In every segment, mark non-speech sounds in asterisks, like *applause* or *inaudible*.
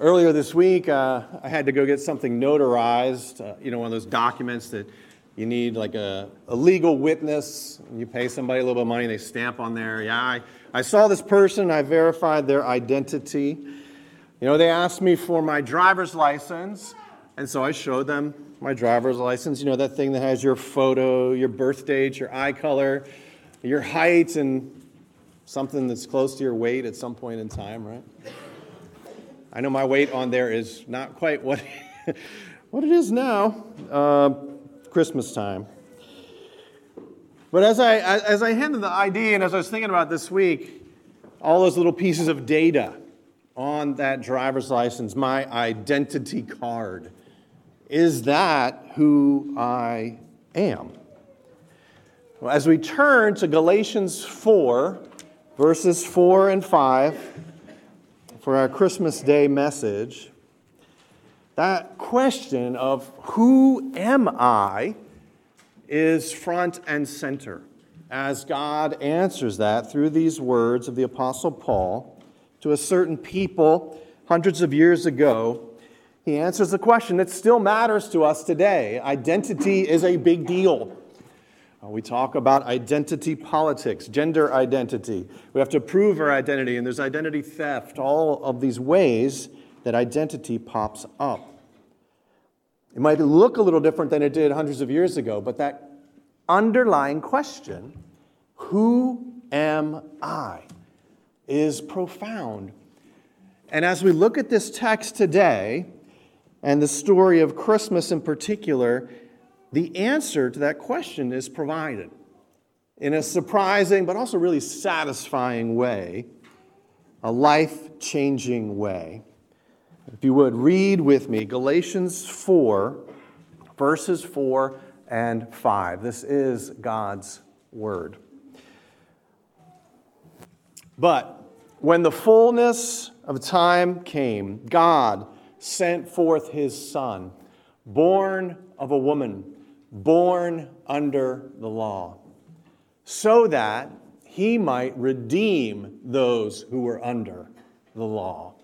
Earlier this week, uh, I had to go get something notarized, uh, you know, one of those documents that you need like a, a legal witness. You pay somebody a little bit of money, they stamp on there. Yeah, I, I saw this person, I verified their identity. You know, they asked me for my driver's license, and so I showed them my driver's license. You know, that thing that has your photo, your birth date, your eye color, your height, and something that's close to your weight at some point in time, right? I know my weight on there is not quite what, *laughs* what it is now, uh, Christmas time. But as I, as I handed the ID and as I was thinking about this week, all those little pieces of data on that driver's license, my identity card, is that who I am? Well, as we turn to Galatians 4, verses 4 and 5, for our Christmas Day message, that question of who am I is front and center as God answers that through these words of the Apostle Paul to a certain people hundreds of years ago. He answers a question that still matters to us today. Identity is a big deal. Uh, we talk about identity politics, gender identity. We have to prove our identity, and there's identity theft, all of these ways that identity pops up. It might look a little different than it did hundreds of years ago, but that underlying question, who am I, is profound. And as we look at this text today, and the story of Christmas in particular, the answer to that question is provided in a surprising but also really satisfying way, a life changing way. If you would, read with me Galatians 4, verses 4 and 5. This is God's Word. But when the fullness of time came, God sent forth his Son, born of a woman born under the law, so that he might redeem those who were under the law,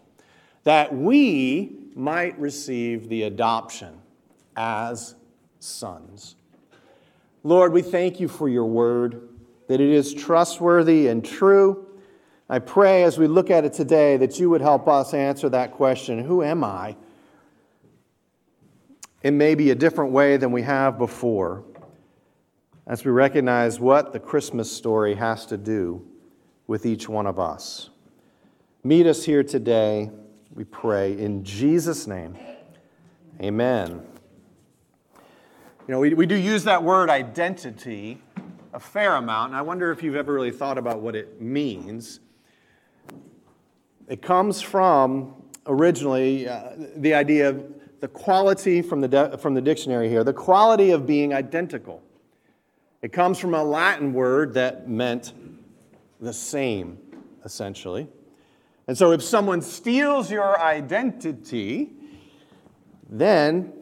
that we might receive the adoption as sons. Lord, we thank you for your word, that it is trustworthy and true. I pray as we look at it today that you would help us answer that question Who am I? In maybe a different way than we have before as we recognize what the Christmas story has to do with each one of us. Meet us here today, we pray, in Jesus' name. Amen. You know, we, we do use that word identity a fair amount, and I wonder if you've ever really thought about what it means. It comes from originally uh, the idea of the quality from the, de- from the dictionary here, the quality of being identical. It comes from a Latin word that meant the same, essentially. And so if someone steals your identity, then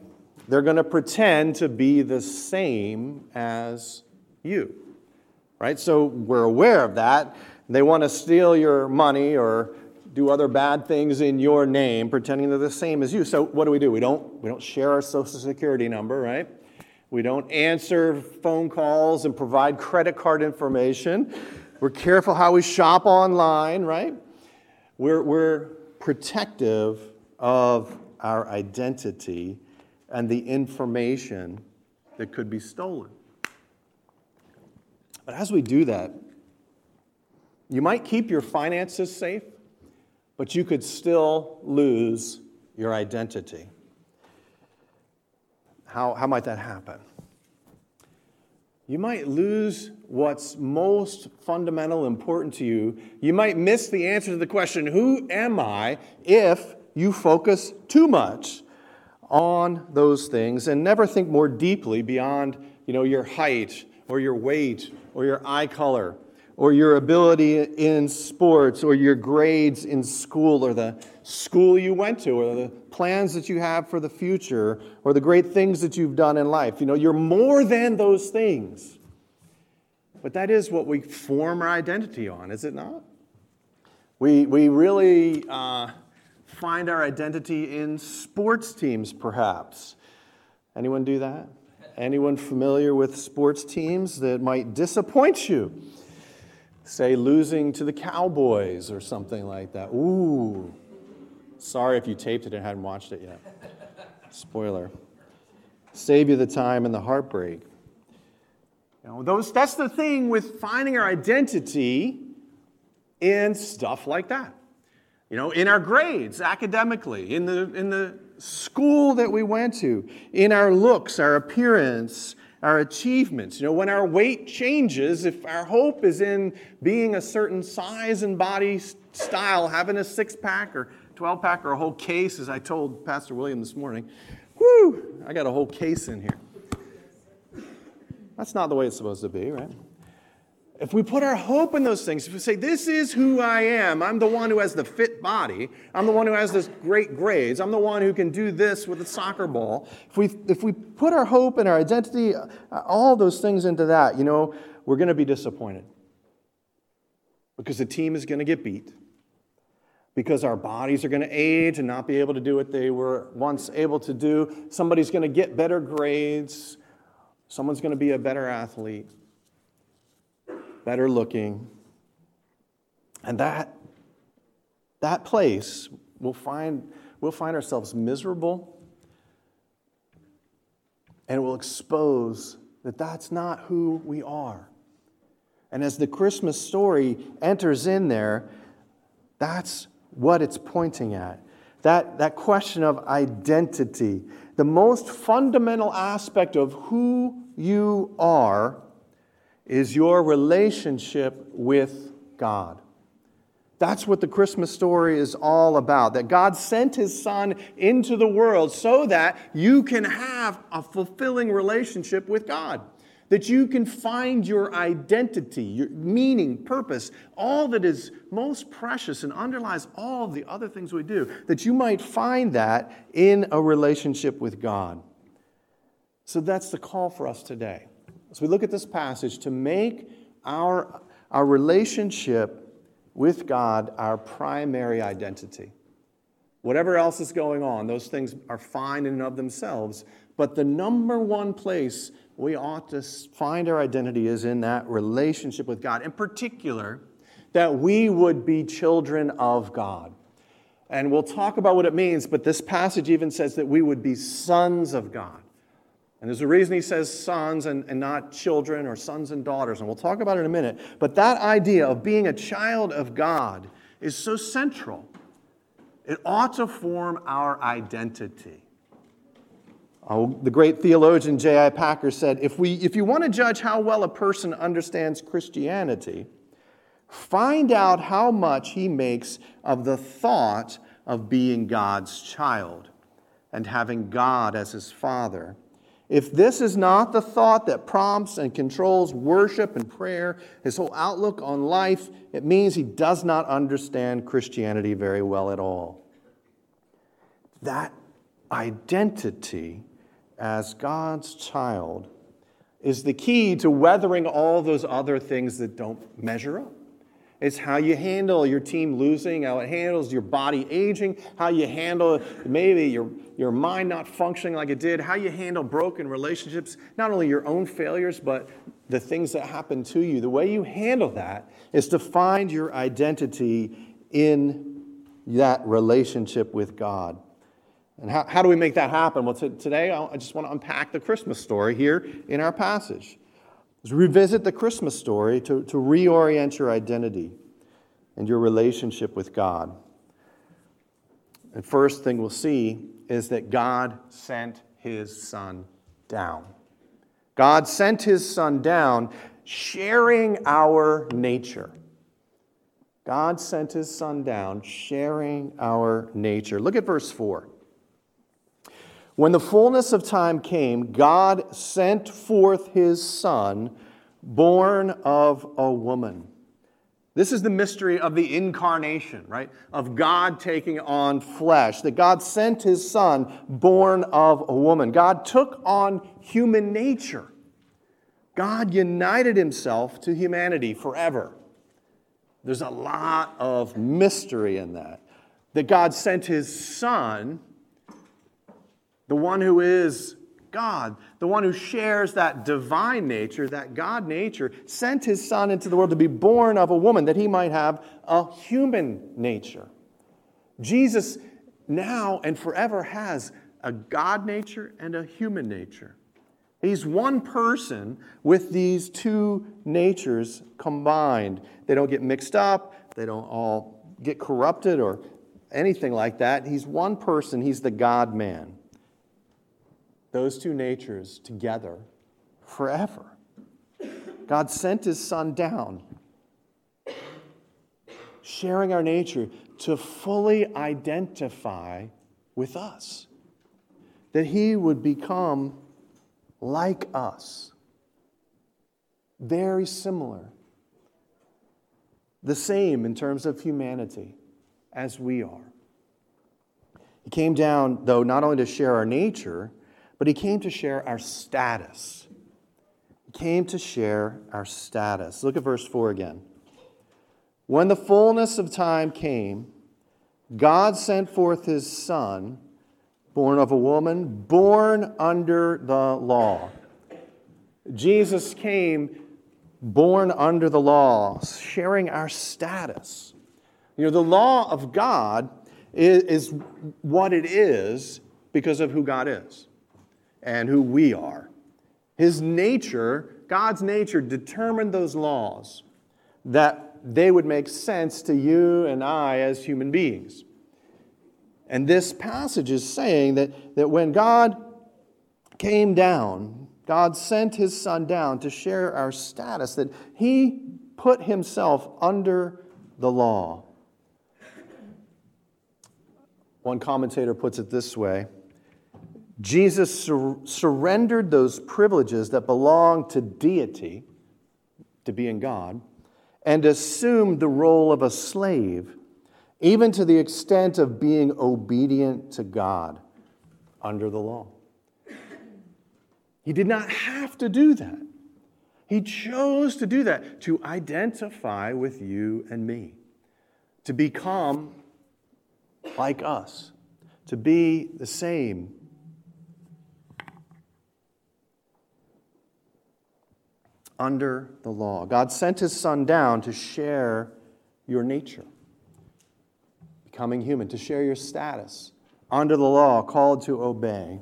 they're going to pretend to be the same as you. Right? So we're aware of that. They want to steal your money or do other bad things in your name, pretending they're the same as you. So what do we do? We don't, we don't share our social security number, right? We don't answer phone calls and provide credit card information. We're careful how we shop online, right? We're, we're protective of our identity and the information that could be stolen. But as we do that, you might keep your finances safe but you could still lose your identity. How, how might that happen? You might lose what's most fundamental, important to you. You might miss the answer to the question, Who am I? if you focus too much on those things and never think more deeply beyond you know, your height or your weight or your eye color or your ability in sports or your grades in school or the school you went to or the plans that you have for the future or the great things that you've done in life. You know, you're more than those things. But that is what we form our identity on, is it not? We, we really uh, find our identity in sports teams, perhaps. Anyone do that? Anyone familiar with sports teams that might disappoint you? Say losing to the Cowboys or something like that. Ooh. Sorry if you taped it and hadn't watched it yet. Spoiler. Save you the time and the heartbreak. You know, those, that's the thing with finding our identity in stuff like that. You know, in our grades, academically, in the, in the school that we went to, in our looks, our appearance, our achievements. You know, when our weight changes, if our hope is in being a certain size and body style, having a six pack or 12 pack or a whole case, as I told Pastor William this morning, whoo, I got a whole case in here. That's not the way it's supposed to be, right? If we put our hope in those things, if we say, This is who I am, I'm the one who has the fit body, I'm the one who has this great grades, I'm the one who can do this with a soccer ball. If we, if we put our hope and our identity, uh, all those things into that, you know, we're going to be disappointed. Because the team is going to get beat. Because our bodies are going to age and not be able to do what they were once able to do. Somebody's going to get better grades. Someone's going to be a better athlete, better looking. And that, that place, we'll find, we'll find ourselves miserable, and will expose that that's not who we are. And as the Christmas story enters in there, that's what it's pointing at. That, that question of identity, the most fundamental aspect of who you are is your relationship with God. That's what the Christmas story is all about. That God sent his son into the world so that you can have a fulfilling relationship with God. That you can find your identity, your meaning, purpose, all that is most precious and underlies all the other things we do. That you might find that in a relationship with God. So that's the call for us today. As we look at this passage, to make our, our relationship with God our primary identity. Whatever else is going on, those things are fine in and of themselves. But the number one place we ought to find our identity is in that relationship with God. In particular, that we would be children of God. And we'll talk about what it means, but this passage even says that we would be sons of God. And there's a reason he says sons and, and not children or sons and daughters, and we'll talk about it in a minute. But that idea of being a child of God is so central. It ought to form our identity. Oh, the great theologian J.I. Packer said if, we, if you want to judge how well a person understands Christianity, find out how much he makes of the thought of being God's child and having God as his father if this is not the thought that prompts and controls worship and prayer, his whole outlook on life, it means he does not understand Christianity very well at all. That identity as God's child is the key to weathering all those other things that don't measure up. It's how you handle your team losing, how it handles your body aging, how you handle maybe your, your mind not functioning like it did, how you handle broken relationships, not only your own failures, but the things that happen to you. The way you handle that is to find your identity in that relationship with God. And how, how do we make that happen? Well, t- today I just want to unpack the Christmas story here in our passage is revisit the Christmas story to, to reorient your identity and your relationship with God. The first thing we'll see is that God sent his son down. God sent his son down, sharing our nature. God sent his son down, sharing our nature. Look at verse 4. When the fullness of time came, God sent forth his Son, born of a woman. This is the mystery of the incarnation, right? Of God taking on flesh, that God sent his Son, born of a woman. God took on human nature. God united himself to humanity forever. There's a lot of mystery in that. that God sent his Son, the one who is God, the one who shares that divine nature, that God nature, sent his Son into the world to be born of a woman that he might have a human nature. Jesus now and forever has a God nature and a human nature. He's one person with these two natures combined. They don't get mixed up, they don't all get corrupted or anything like that. He's one person, he's the God man. Those two natures together forever. God sent his son down, sharing our nature to fully identify with us, that he would become like us, very similar, the same in terms of humanity as we are. He came down, though, not only to share our nature, but he came to share our status. He came to share our status. Look at verse 4 again. When the fullness of time came, God sent forth his Son born of a woman, born under the law. Jesus came born under the law, sharing our status. You know, the law of God is, is, what it is because of who God is and who we are. His nature, God's nature, determined those laws that they would make sense to you and I as human beings. And this passage is saying that, that when God came down, God sent his son down to share our status, that he put himself under the law. One commentator puts it this way Jesus sur- surrendered those privileges that belong to deity, to being God, and assumed the role of a slave even to the extent of being obedient to God under the law. He did not have to do that. He chose to do that, to identify with you and me, to become like us, to be the same. Under the law. God sent his son down to share your nature becoming human, to share your status under the law, called to obey.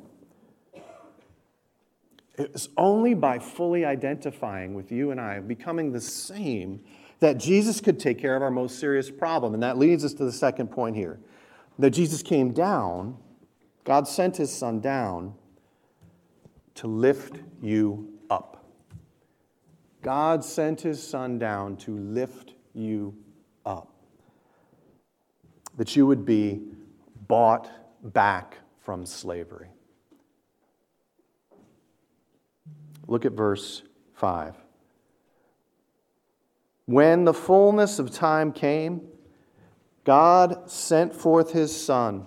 It's only by fully identifying with you and I, becoming the same, that Jesus could take care of our most serious problem. And that leads us to the second point here that Jesus came down, God sent his son down to lift you up. God sent his son down to lift you up that you would be bought back from slavery. Look at verse 5. When the fullness of time came, God sent forth his Son,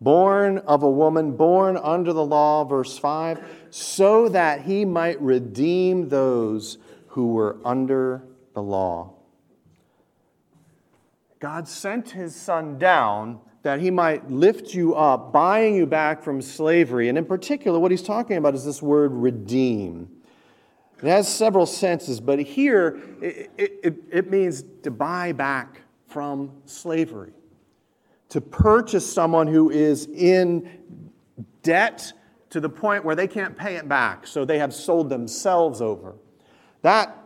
born of a woman, born under the law, verse 5, so that he might redeem those who were under the law God sent his son down that he might lift you up, buying you back from slavery. And in particular, what he's talking about is this word redeem. It has several senses, but here it, it, it means to buy back from slavery, to purchase someone who is in debt to the point where they can't pay it back, so they have sold themselves over. That,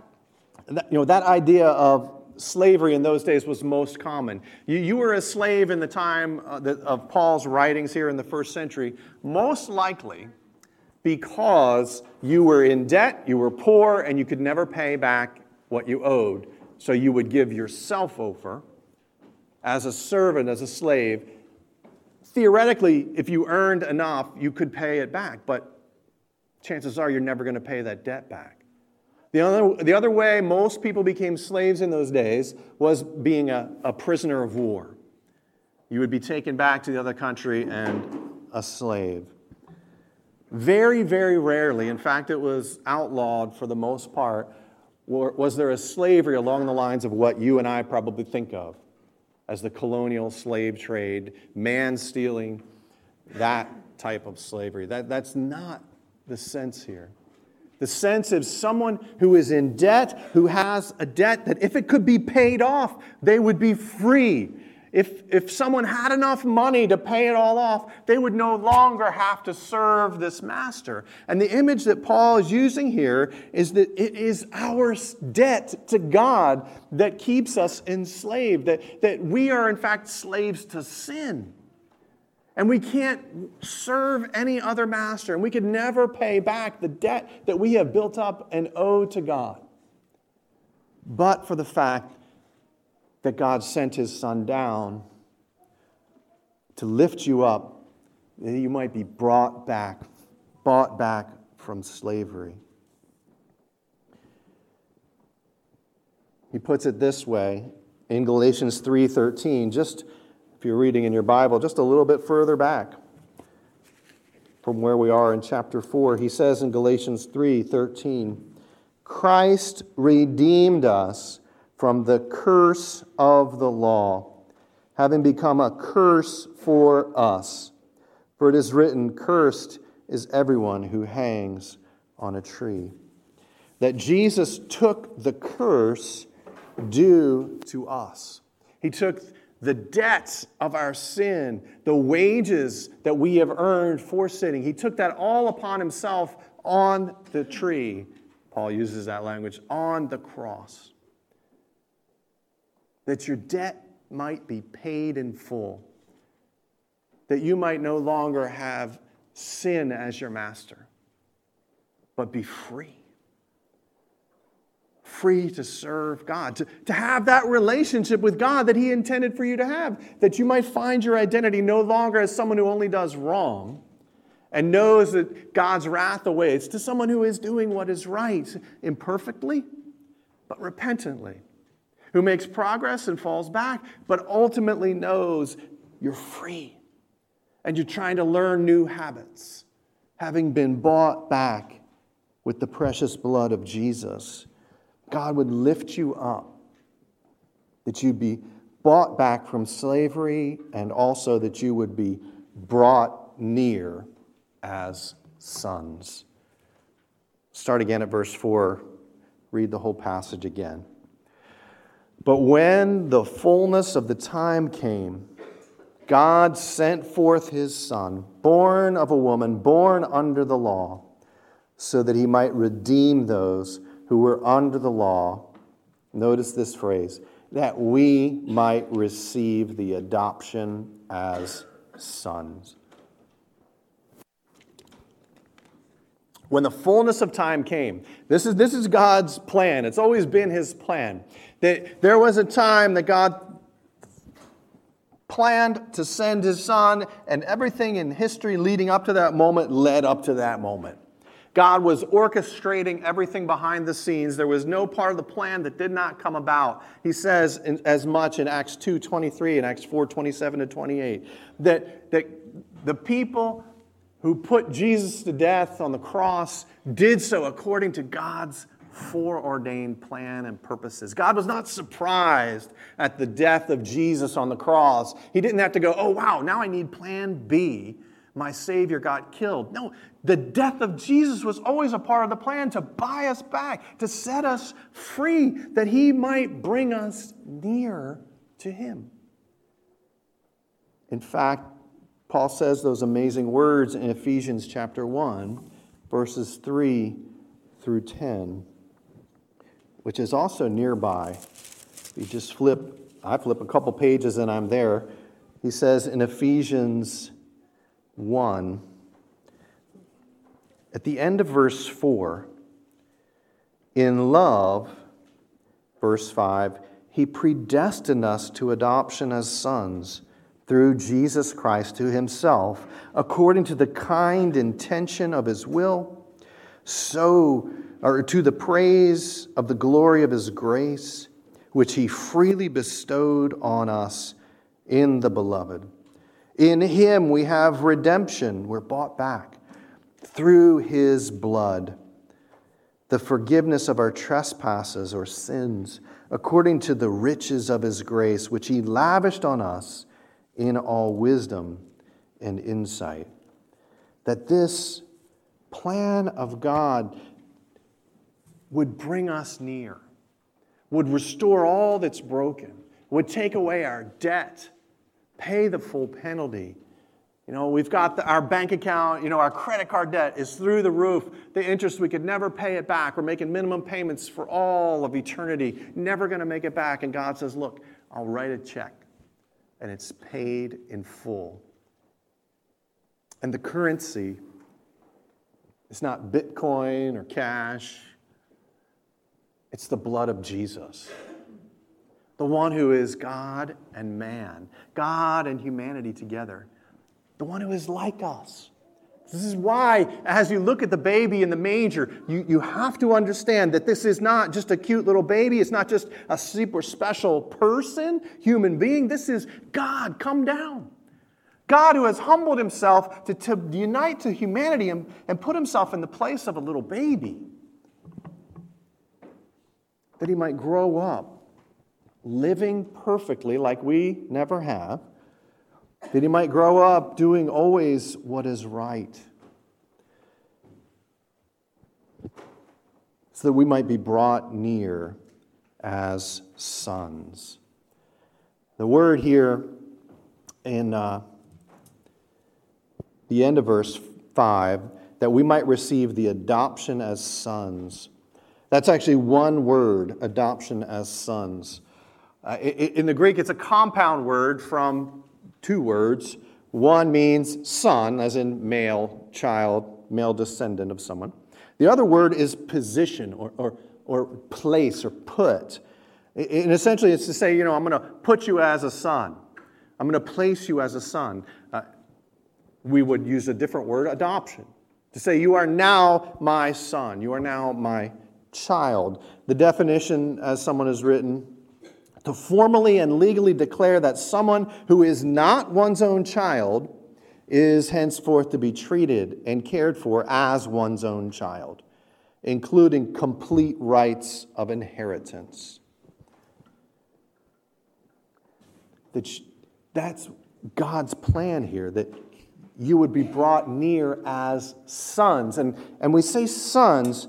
that you know, that idea of slavery in those days was most common. You, you were a slave in the time uh, of Paul's writings here in the first century, most likely because you were in debt, you were poor, and you could never pay back what you owed. So you would give yourself over as a servant, as a slave. Theoretically, if you earned enough, you could pay it back, but chances are you're never going to pay that debt back. The other, the other way most people became slaves in those days was being a, a prisoner of war. You would be taken back to the other country and a slave. Very, very rarely, in fact, it was outlawed for the most part, was there a slavery along the lines of what you and I probably think of as the colonial slave trade, man stealing, that type of slavery. That, that's not the sense here. The sense of someone who is in debt, who has a debt that if it could be paid off, they would be free. If, if someone had enough money to pay it all off, they would no longer have to serve this master. And the image that Paul is using here is that it is our debt to God that keeps us enslaved, that, that we are, in fact, slaves to sin. And we can't serve any other master, and we could never pay back the debt that we have built up and owe to God. But for the fact that God sent his son down to lift you up, that you might be brought back, bought back from slavery. He puts it this way in Galatians 3:13, just if you're reading in your Bible, just a little bit further back from where we are in chapter 4. He says in Galatians 3:13, Christ redeemed us from the curse of the law, having become a curse for us. For it is written, Cursed is everyone who hangs on a tree. That Jesus took the curse due to us. He took the debts of our sin, the wages that we have earned for sinning. He took that all upon himself on the tree. Paul uses that language on the cross that your debt might be paid in full, that you might no longer have sin as your master, but be free. Free to serve God, to, to have that relationship with God that He intended for you to have, that you might find your identity no longer as someone who only does wrong and knows that God's wrath awaits, to someone who is doing what is right, imperfectly, but repentantly who makes progress and falls back, but ultimately knows you're free and you're trying to learn new habits, having been bought back with the precious blood of Jesus. God would lift you up, that you'd be bought back from slavery, and also that you would be brought near as sons. Start again at verse 4. Read the whole passage again. But when the fullness of the time came, God sent forth his Son, born of a woman, born under the law, so that he might redeem those who were under the law. Notice this phrase that we might receive the adoption as sons. When the fullness of time came, this is, this is God's plan. It's always been his plan. That there was a time that God planned to send his son, and everything in history leading up to that moment led up to that moment. God was orchestrating everything behind the scenes. There was no part of the plan that did not come about. He says in, as much in Acts 2 23 and Acts 4 27 to 28 that, that the people who put Jesus to death on the cross did so according to God's foreordained plan and purposes. God was not surprised at the death of Jesus on the cross. He didn't have to go, oh, wow, now I need plan B. My Savior got killed. No, the death of Jesus was always a part of the plan to buy us back, to set us free, that He might bring us near to Him. In fact, Paul says those amazing words in Ephesians chapter 1, verses 3 through 10 which is also nearby. You just flip, I flip a couple pages and I'm there. He says in Ephesians 1, at the end of verse 4, in love, verse 5, he predestined us to adoption as sons through Jesus Christ to himself, according to the kind intention of his will, so or to the praise of the glory of his grace, which he freely bestowed on us in the beloved. In him we have redemption, we're bought back through his blood, the forgiveness of our trespasses or sins, according to the riches of his grace, which he lavished on us in all wisdom and insight. That this plan of God would bring us near, would restore all that's broken, would take away our debt, pay the full penalty. You know, we've got the, our bank account, you know, our credit card debt is through the roof. The interest, we could never pay it back. We're making minimum payments for all of eternity, never going to make it back. And God says, Look, I'll write a check, and it's paid in full. And the currency is not Bitcoin or cash, it's the blood of Jesus. The one who is God and man, God and humanity together. The one who is like us. This is why, as you look at the baby in the manger, you, you have to understand that this is not just a cute little baby. It's not just a super special person, human being. This is God come down. God who has humbled himself to, to unite to humanity and, and put himself in the place of a little baby that he might grow up living perfectly like we never have, that he might grow up doing always what is right, so that we might be brought near as sons. The word here in uh, the end of verse 5 that we might receive the adoption as sons that's actually one word, adoption as sons. Uh, in the Greek, it's a compound word from two words. One means son, as in male child, male descendant of someone. The other word is position or, or, or place or put. And essentially, it's to say, you know, I'm going to put you as a son. I'm going to place you as a son. Uh, we would use a different word, adoption, to say, you are now my son. You are now my child. The definition, as someone has written, to formally and legally declare that someone who is not one's own child is henceforth to be treated and cared for as one's own child, including complete rights of inheritance. That's God's plan here, that you would be brought near as sons. And, and we say sons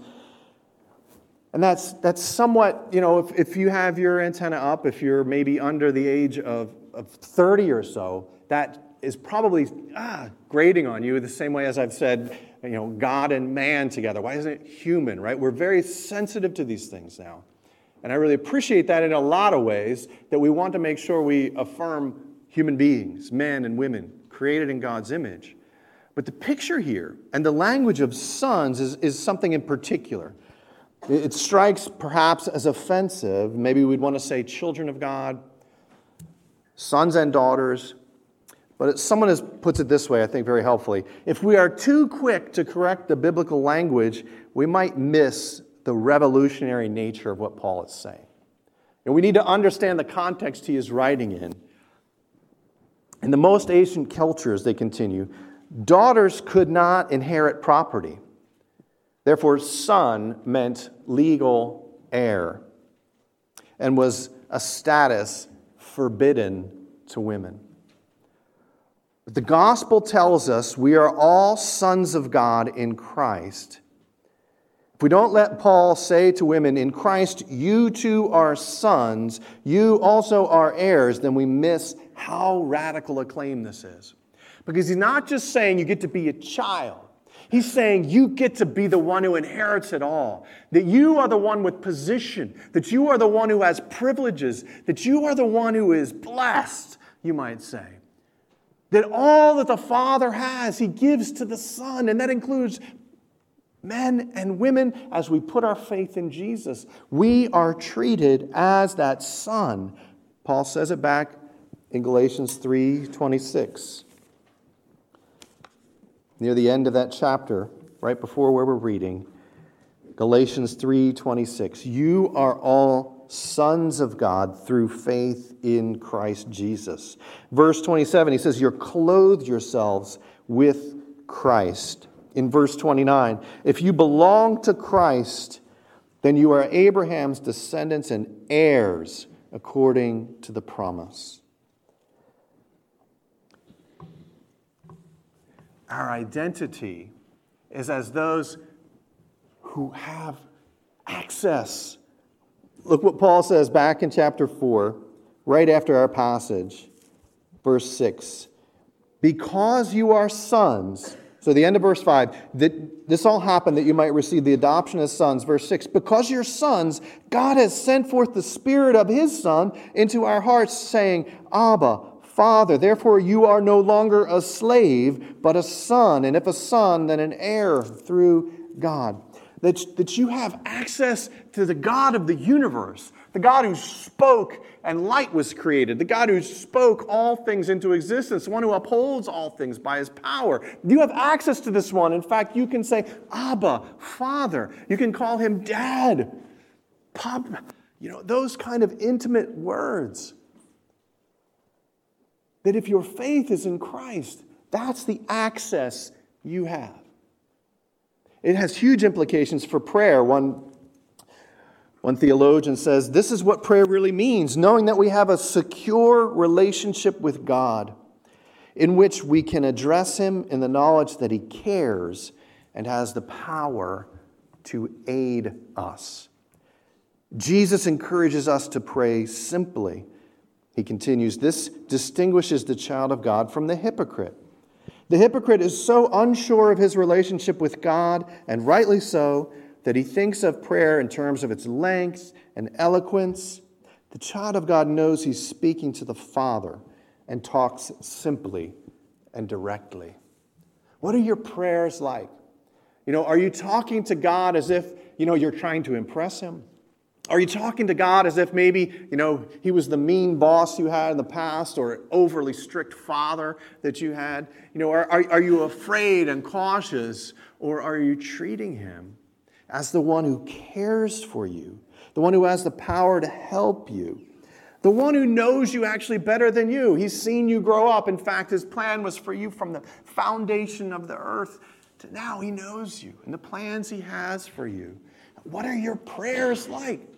and that's, that's somewhat, you know, if, if you have your antenna up, if you're maybe under the age of, of 30 or so, that is probably ah, grating on you the same way as I've said, you know, God and man together. Why isn't it human, right? We're very sensitive to these things now. And I really appreciate that in a lot of ways, that we want to make sure we affirm human beings, men and women, created in God's image. But the picture here and the language of sons is, is something in particular. It strikes perhaps as offensive. Maybe we'd want to say children of God, sons and daughters. But someone has puts it this way, I think very helpfully. If we are too quick to correct the biblical language, we might miss the revolutionary nature of what Paul is saying. And we need to understand the context he is writing in. In the most ancient cultures, they continue, daughters could not inherit property. Therefore, son meant legal heir and was a status forbidden to women. But the gospel tells us we are all sons of God in Christ. If we don't let Paul say to women, in Christ, you too are sons, you also are heirs, then we miss how radical a claim this is. Because he's not just saying you get to be a child. He's saying you get to be the one who inherits it all, that you are the one with position, that you are the one who has privileges, that you are the one who is blessed, you might say. That all that the Father has, He gives to the Son, and that includes men and women as we put our faith in Jesus. We are treated as that Son. Paul says it back in Galatians 3 26 near the end of that chapter, right before where we're reading, Galatians 3:26. You are all sons of God through faith in Christ Jesus. Verse 27, he says, You're clothed yourselves with Christ. In verse 29, if you belong to Christ, then you are Abraham's descendants and heirs according to the promise. Our identity is as those who have access. Look what Paul says back in chapter 4, right after our passage, verse 6. Because you are sons, so the end of verse 5, that this all happened that you might receive the adoption as sons. Verse 6, because you're sons, God has sent forth the Spirit of His Son into our hearts, saying, Abba, Father. Therefore, you are no longer a slave, but a son. And if a son, then an heir through God. That, that you have access to the God of the universe, the God who spoke and light was created, the God who spoke all things into existence, the one who upholds all things by his power. You have access to this one. In fact, you can say, Abba, Father. You can call him Dad, Pop. You know, those kind of intimate words. That if your faith is in Christ, that's the access you have. It has huge implications for prayer. One one theologian says this is what prayer really means knowing that we have a secure relationship with God in which we can address Him in the knowledge that He cares and has the power to aid us. Jesus encourages us to pray simply. He continues, This distinguishes the child of God from the hypocrite. The hypocrite is so unsure of his relationship with God, and rightly so, that he thinks of prayer in terms of its length and eloquence. The child of God knows he's speaking to the Father and talks simply and directly. What are your prayers like? You know, are you talking to God as if, you know, you're trying to impress him? Are you talking to God as if maybe, you know, he was the mean boss you had in the past or overly strict father that you had? You know, are, are, are you afraid and cautious or are you treating him as the one who cares for you, the one who has the power to help you, the one who knows you actually better than you. He's seen you grow up. In fact, his plan was for you from the foundation of the earth to now. He knows you and the plans he has for you. What are your prayers like?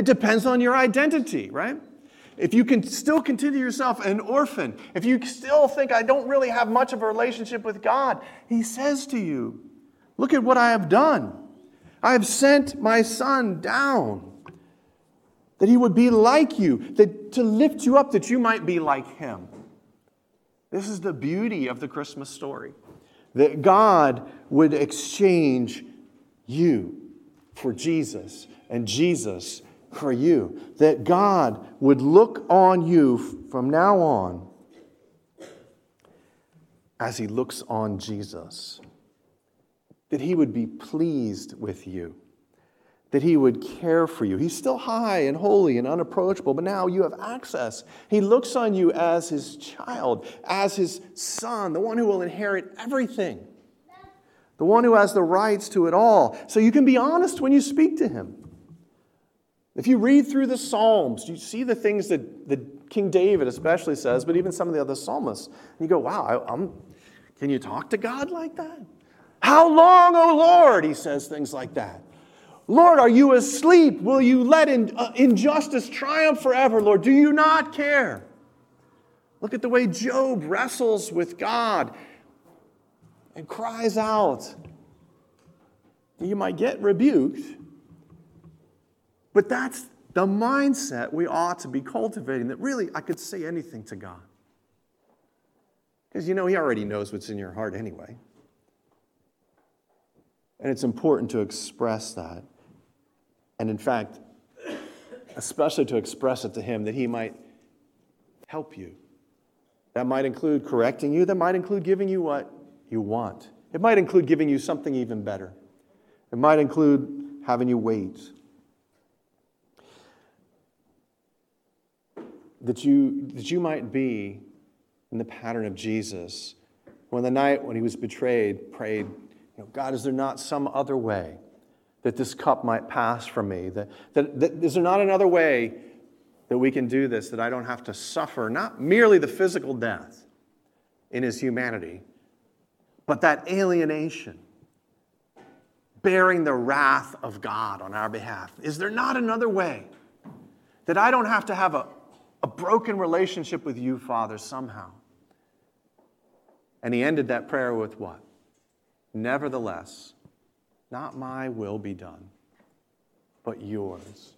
It depends on your identity, right? If you can still consider yourself an orphan, if you still think I don't really have much of a relationship with God, he says to you, Look at what I have done. I have sent my son down that he would be like you, that to lift you up that you might be like him. This is the beauty of the Christmas story. That God would exchange you for Jesus and Jesus for you. That God would look on you from now on as he looks on Jesus that He would be pleased with you, that He would care for you. He's still high and holy and unapproachable, but now you have access. He looks on you as His child, as His son, the one who will inherit everything, the one who has the rights to it all. So you can be honest when you speak to Him. If you read through the Psalms, you see the things that, that King David especially says, but even some of the other psalmists. And you go, wow, I, can you talk to God like that? How long, O Lord? He says things like that. Lord, are you asleep? Will you let in, uh, injustice triumph forever, Lord? Do you not care? Look at the way Job wrestles with God and cries out. You might get rebuked, but that's the mindset we ought to be cultivating that really I could say anything to God. Because you know, He already knows what's in your heart anyway. And it's important to express that. And in fact, especially to express it to Him that He might help you. That might include correcting you, that might include giving you what you want. It might include giving you something even better. It might include having you wait. That you, that you might be in the pattern of Jesus. When the night when he was betrayed, prayed, you know, God, is there not some other way that this cup might pass from me? That, that, that, is there not another way that we can do this, that I don't have to suffer not merely the physical death in his humanity, but that alienation bearing the wrath of God on our behalf? Is there not another way that I don't have to have a, a broken relationship with you, Father, somehow? And he ended that prayer with what? Nevertheless, not my will be done, but yours.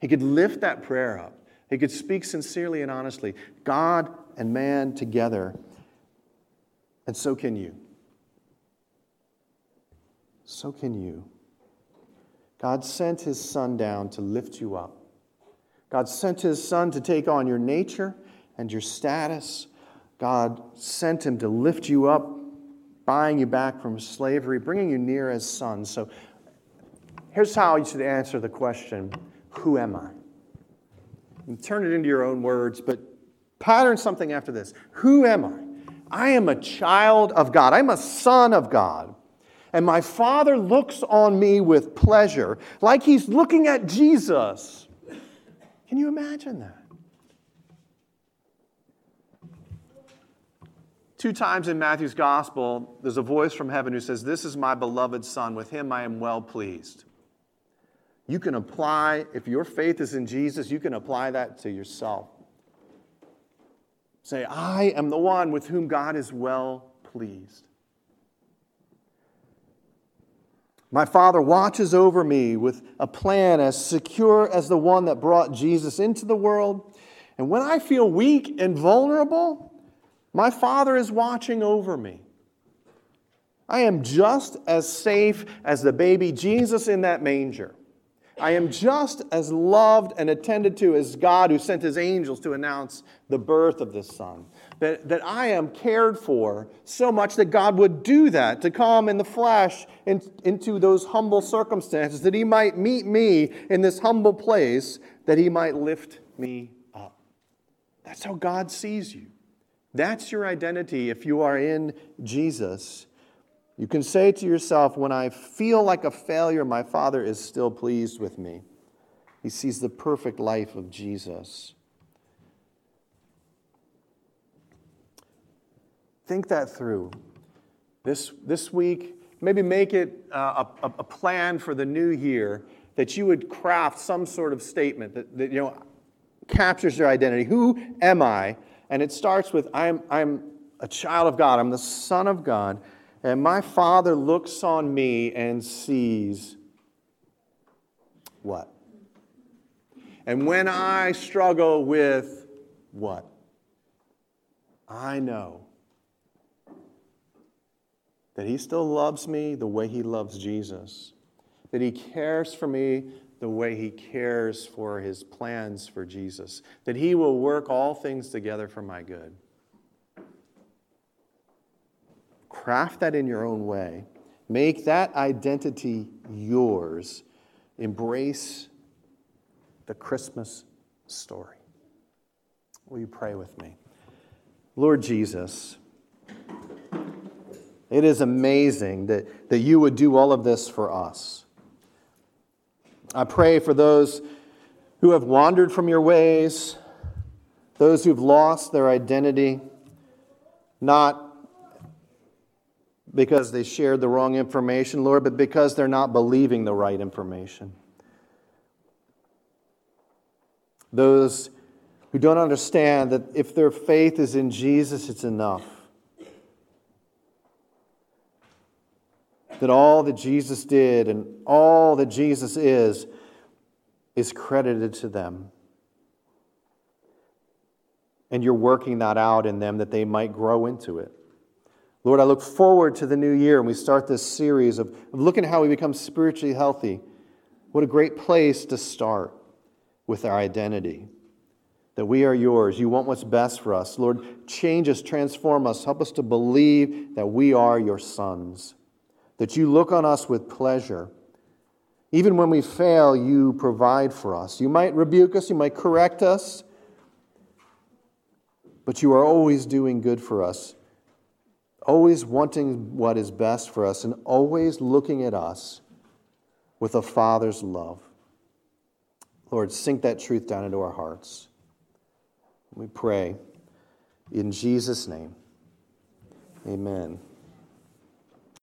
He could lift that prayer up. He could speak sincerely and honestly. God and man together. And so can you. So can you. God sent his son down to lift you up. God sent his son to take on your nature and your status. God sent him to lift you up, buying you back from slavery, bringing you near as sons. So here's how you should answer the question Who am I? And turn it into your own words, but pattern something after this. Who am I? I am a child of God, I'm a son of God. And my Father looks on me with pleasure, like He's looking at Jesus. Can you imagine that? Two times in Matthew's gospel, there's a voice from heaven who says, This is my beloved Son, with him I am well pleased. You can apply, if your faith is in Jesus, you can apply that to yourself. Say, I am the one with whom God is well pleased. My Father watches over me with a plan as secure as the one that brought Jesus into the world. And when I feel weak and vulnerable, my Father is watching over me. I am just as safe as the baby Jesus in that manger. I am just as loved and attended to as God who sent his angels to announce the birth of this son. That, that I am cared for so much that God would do that, to come in the flesh in, into those humble circumstances, that he might meet me in this humble place, that he might lift me up. That's how God sees you. That's your identity if you are in Jesus. You can say to yourself, when I feel like a failure, my Father is still pleased with me. He sees the perfect life of Jesus. Think that through. This, this week, maybe make it uh, a, a plan for the new year that you would craft some sort of statement that, that you know, captures your identity. Who am I? And it starts with I'm, I'm a child of God, I'm the Son of God, and my Father looks on me and sees what? And when I struggle with what? I know that He still loves me the way He loves Jesus, that He cares for me the way he cares for his plans for Jesus, that he will work all things together for my good. Craft that in your own way. Make that identity yours. Embrace the Christmas story. Will you pray with me? Lord Jesus, it is amazing that, that you would do all of this for us. I pray for those who have wandered from your ways, those who've lost their identity, not because they shared the wrong information, Lord, but because they're not believing the right information. Those who don't understand that if their faith is in Jesus, it's enough. that all that Jesus did and all that Jesus is is credited to them. And you're working that out in them that they might grow into it. Lord, I look forward to the new year and we start this series of, of looking at how we become spiritually healthy. What a great place to start with our identity. That we are yours. You want what's best for us. Lord, change us, transform us, help us to believe that we are your sons that you look on us with pleasure. Even when we fail, you provide for us. You might rebuke us, you might correct us, but you are always doing good for us, always wanting what is best for us, and always looking at us with a Father's love. Lord, sink that truth down into our hearts. We pray in Jesus' name. Amen.